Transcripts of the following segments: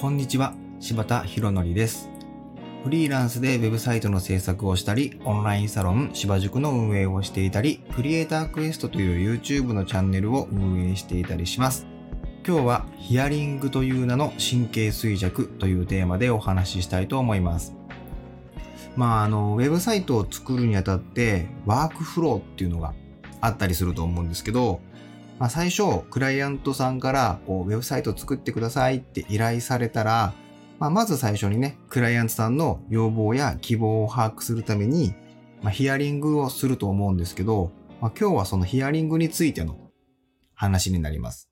こんにちは、柴田博則です。フリーランスでウェブサイトの制作をしたり、オンラインサロン芝塾の運営をしていたり、クリエイタークエストという YouTube のチャンネルを運営していたりします。今日はヒアリングという名の神経衰弱というテーマでお話ししたいと思います。まあ、あの、ウェブサイトを作るにあたって、ワークフローっていうのがあったりすると思うんですけど、まあ、最初、クライアントさんから、こう、ウェブサイト作ってくださいって依頼されたら、まあ、まず最初にね、クライアントさんの要望や希望を把握するために、まあ、ヒアリングをすると思うんですけど、まあ、今日はそのヒアリングについての話になります。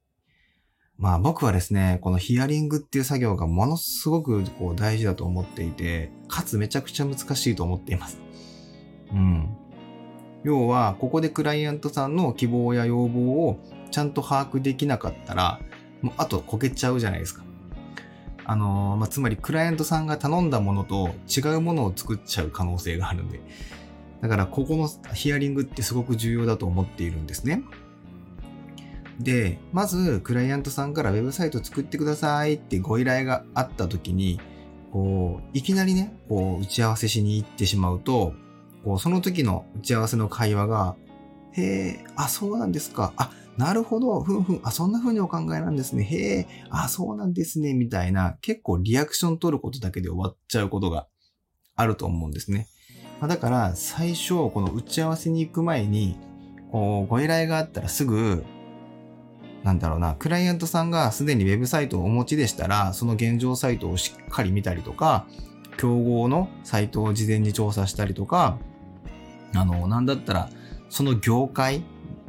まあ僕はですね、このヒアリングっていう作業がものすごくこう大事だと思っていて、かつめちゃくちゃ難しいと思っています。うん。要は、ここでクライアントさんの希望や要望をちゃんと把握できなかったら、もうあとこけちゃうじゃないですか。あのーまあ、つまりクライアントさんが頼んだものと違うものを作っちゃう可能性があるんで。だからここのヒアリングってすごく重要だと思っているんですね。で、まずクライアントさんからウェブサイト作ってくださいってご依頼があった時に、こう、いきなりね、こう、打ち合わせしに行ってしまうと、こう、その時の打ち合わせの会話が、へえ、あ、そうなんですか。あ、なるほど。ふんふん。あ、そんな風にお考えなんですね。へえ、あ、そうなんですね。みたいな、結構リアクション取ることだけで終わっちゃうことがあると思うんですね。まだから、最初、この打ち合わせに行く前に、こう、ご依頼があったらすぐ、なんだろうな、クライアントさんがすでにウェブサイトをお持ちでしたら、その現状サイトをしっかり見たりとか、競合のサイトを事前に調査したりとか、あの、なんだったら、その業界、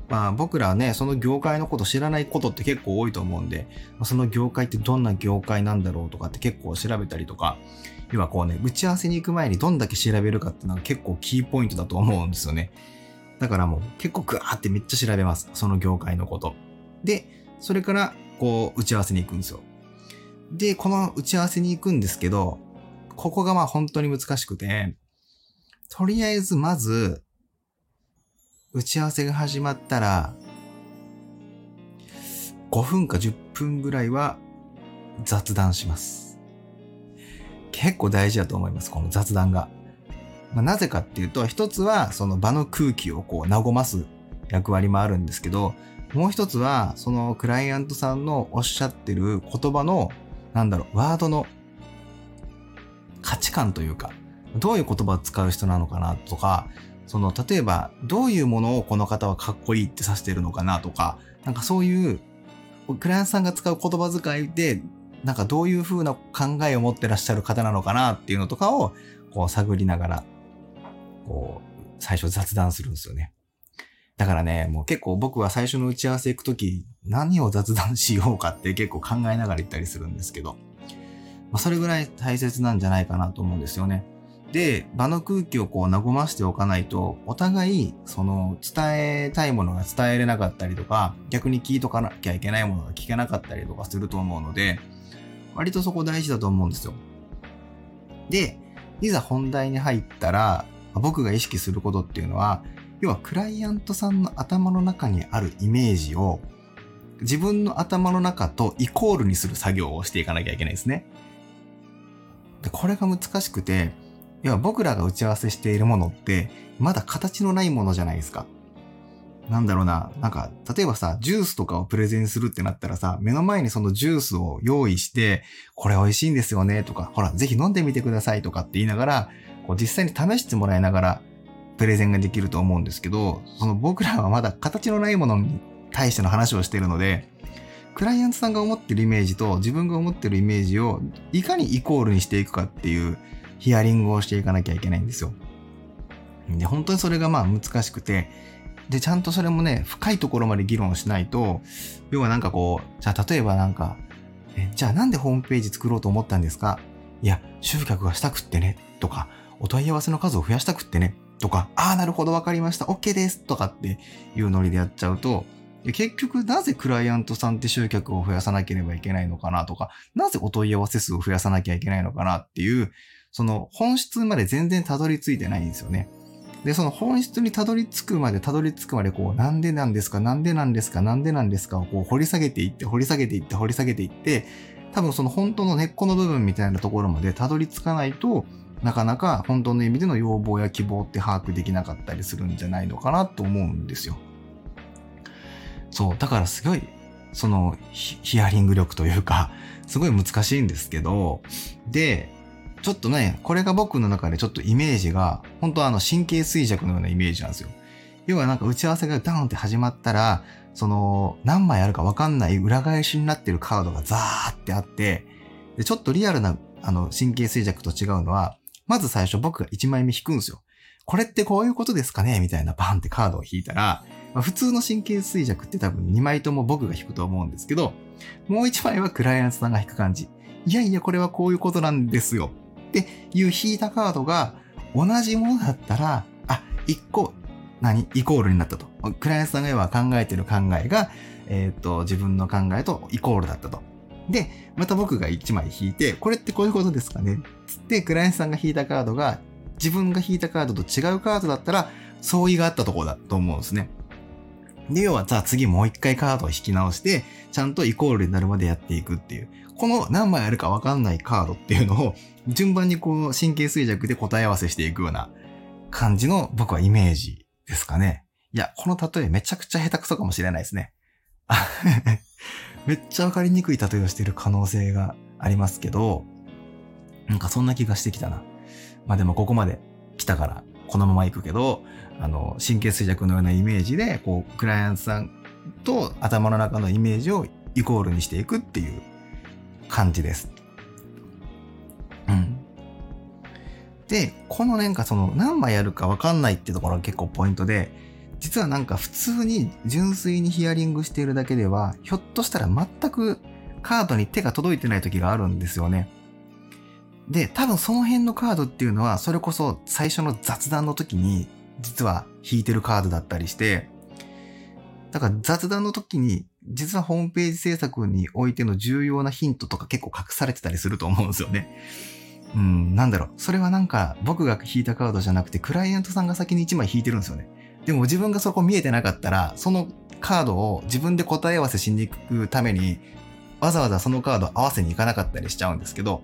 まあ僕らはね、その業界のこと知らないことって結構多いと思うんで、その業界ってどんな業界なんだろうとかって結構調べたりとか、要はこうね、打ち合わせに行く前にどんだけ調べるかっていうのは結構キーポイントだと思うんですよね。だからもう結構グワーってめっちゃ調べます。その業界のこと。で、それからこう打ち合わせに行くんですよ。で、この打ち合わせに行くんですけど、ここがまあ本当に難しくて、とりあえずまず、打ち合わせが始まったら、5分か10分ぐらいは雑談します。結構大事だと思います、この雑談が。まあ、なぜかっていうと、一つはその場の空気をこう和ます役割もあるんですけど、もう一つはそのクライアントさんのおっしゃってる言葉の、なんだろう、ワードの価値観というか、どういう言葉を使う人なのかなとか、その、例えば、どういうものをこの方はかっこいいって指してるのかなとか、なんかそういう、クライアントさんが使う言葉遣いで、なんかどういう風な考えを持ってらっしゃる方なのかなっていうのとかを、こう探りながら、こう、最初雑談するんですよね。だからね、もう結構僕は最初の打ち合わせ行くとき、何を雑談しようかって結構考えながら行ったりするんですけど、まあ、それぐらい大切なんじゃないかなと思うんですよね。で、場の空気をこう和ましておかないと、お互い、その、伝えたいものが伝えれなかったりとか、逆に聞いとかなきゃいけないものが聞けなかったりとかすると思うので、割とそこ大事だと思うんですよ。で、いざ本題に入ったら、僕が意識することっていうのは、要はクライアントさんの頭の中にあるイメージを、自分の頭の中とイコールにする作業をしていかなきゃいけないですね。でこれが難しくて、要は僕らが打ち合わせしているものって、まだ形のないものじゃないですか。なんだろうな。なんか、例えばさ、ジュースとかをプレゼンするってなったらさ、目の前にそのジュースを用意して、これ美味しいんですよねとか、ほら、ぜひ飲んでみてくださいとかって言いながら、こう実際に試してもらいながら、プレゼンができると思うんですけど、その僕らはまだ形のないものに対しての話をしているので、クライアントさんが思ってるイメージと自分が思ってるイメージをいかにイコールにしていくかっていうヒアリングをしていかなきゃいけないんですよ。で、本当にそれがまあ難しくて、で、ちゃんとそれもね、深いところまで議論しないと、要はなんかこう、じゃあ例えばなんか、えじゃあなんでホームページ作ろうと思ったんですか？いや、集客がしたくってね、とか、お問い合わせの数を増やしたくってね、とか、ああ、なるほど、わかりました、OK です、とかっていうノリでやっちゃうと、結局なぜクライアントさんって集客を増やさなければいけないのかなとか、なぜお問い合わせ数を増やさなきゃいけないのかなっていう、その本質まで全然たどり着いてないんですよね。で、その本質にたどり着くまでたどり着くまでこう、なんでなんですか、なんでなんですか、なんでなんですかをこう掘り下げていって、掘り下げていって、掘り下げていって、多分その本当の根っこの部分みたいなところまでたどり着かないと、なかなか本当の意味での要望や希望って把握できなかったりするんじゃないのかなと思うんですよ。そう、だからすごい、そのヒアリング力というか、すごい難しいんですけど、で、ちょっとね、これが僕の中でちょっとイメージが、本当はあの神経衰弱のようなイメージなんですよ。要はなんか打ち合わせがダーンって始まったら、その何枚あるかわかんない裏返しになってるカードがザーってあって、でちょっとリアルなあの神経衰弱と違うのは、まず最初僕が1枚目引くんですよ。これってこういうことですかね？みたいなバンってカードを引いたら、まあ、普通の神経衰弱って多分2枚とも僕が引くと思うんですけど、もう1枚はクライアントさんが引く感じ。いやいや、これはこういうことなんですよ。っていう引いたカードが同じものだったら、あ、1個、何イコールになったと。クライアントさんが要は考えてる考えが、えっ、と、自分の考えとイコールだったと。で、また僕が1枚引いて、これってこういうことですかね？つって、クライアントさんが引いたカードが、自分が引いたカードと違うカードだったら、相違があったところだと思うんですね。で、要は、じゃあ次もう一回カードを引き直して、ちゃんとイコールになるまでやっていくっていう。この何枚あるかわかんないカードっていうのを、順番にこう、神経衰弱で答え合わせしていくような感じの僕はイメージですかね。いや、この例えめちゃくちゃ下手くそかもしれないですね。めっちゃわかりにくい例えをしてる可能性がありますけど、なんかそんな気がしてきたな。まあでもここまで来たから、このまま行くけど、あの、神経衰弱のようなイメージで、こう、クライアントさんと頭の中のイメージをイコールにしていくっていう感じです。うん。で、このなんかその何枚やるかわかんないってところが結構ポイントで、実はなんか普通に純粋にヒアリングしているだけでは、ひょっとしたら全くカードに手が届いてない時があるんですよね。で、多分その辺のカードっていうのは、それこそ最初の雑談の時に、実は引いてるカードだったりして、だから雑談の時に、実はホームページ制作においての重要なヒントとか結構隠されてたりすると思うんですよね。うん、なんだろう。それはなんか僕が引いたカードじゃなくて、クライアントさんが先に1枚引いてるんですよね。でも自分がそこ見えてなかったら、そのカードを自分で答え合わせしに行くために、わざわざそのカード合わせに行かなかったりしちゃうんですけど、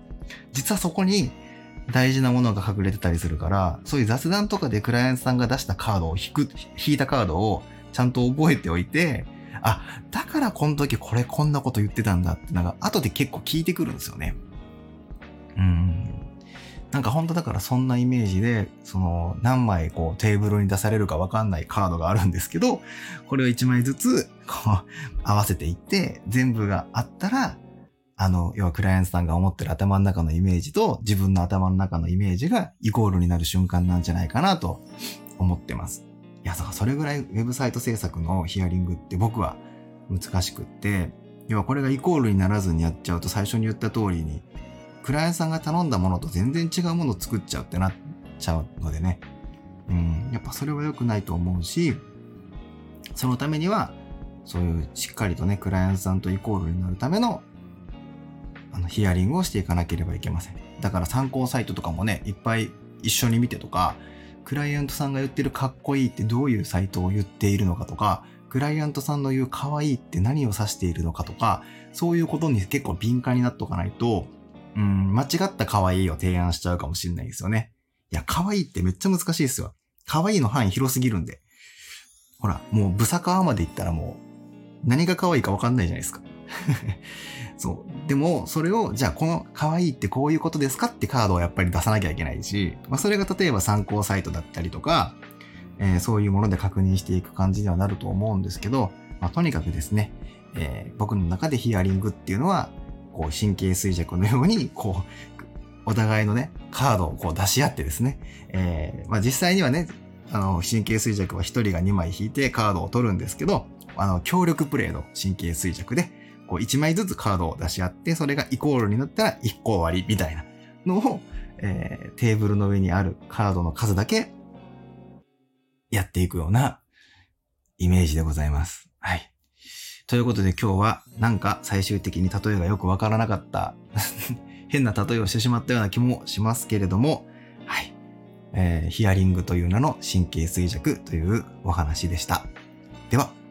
実はそこに大事なものが隠れてたりするから、そういう雑談とかでクライアントさんが出したカードを引く、引いたカードをちゃんと覚えておいて、あ、だからこの時これこんなこと言ってたんだってなんか後で結構聞いてくるんですよね。うん。なんか本当だからそんなイメージで、その何枚こうテーブルに出されるかわかんないカードがあるんですけど、これを1枚ずつこう合わせていって、全部があったら、あの、要はクライアントさんが思ってる頭の中のイメージと自分の頭の中のイメージがイコールになる瞬間なんじゃないかなと思ってます。いや、それぐらいウェブサイト制作のヒアリングって僕は難しくって、要はこれがイコールにならずにやっちゃうと最初に言った通りにクライアントさんが頼んだものと全然違うものを作っちゃうってなっちゃうのでね。うん、やっぱそれは良くないと思うし、そのためには、そういうしっかりとね、クライアントさんとイコールになるための、あの、ヒアリングをしていかなければいけません。だから参考サイトとかもね、いっぱい一緒に見てとか、クライアントさんが言ってるかっこいいってどういうサイトを言っているのかとか、クライアントさんの言う可愛いって何を指しているのかとか、そういうことに結構敏感になっとかないと、うん、間違った可愛いを提案しちゃうかもしれないですよね。いや、可愛いってめっちゃ難しいですよ。可愛いの範囲広すぎるんで。ほら、もうブサカワまで行ったらもう、何が可愛いかわかんないじゃないですか。そう。でも、それを、じゃあこの可愛いってこういうことですかってカードをやっぱり出さなきゃいけないし、まあそれが例えば参考サイトだったりとか、えー、そういうもので確認していく感じにはなると思うんですけど、まあとにかくですね、えー、僕の中でヒアリングっていうのは、こう神経衰弱のように、こう、お互いのね、カードをこう出し合ってですね、えー、まあ実際にはね、あの、神経衰弱は1人が2枚引いてカードを取るんですけど、あの、協力プレイの神経衰弱で、こう1枚ずつカードを出し合って、それがイコールになったら1個終わりみたいなのを、えー、テーブルの上にあるカードの数だけやっていくようなイメージでございます。はい。ということで今日はなんか最終的に例えがよくわからなかった 変な例えをしてしまったような気もしますけれども、はい。えー、ヒアリングという名の神経衰弱というお話でした。では。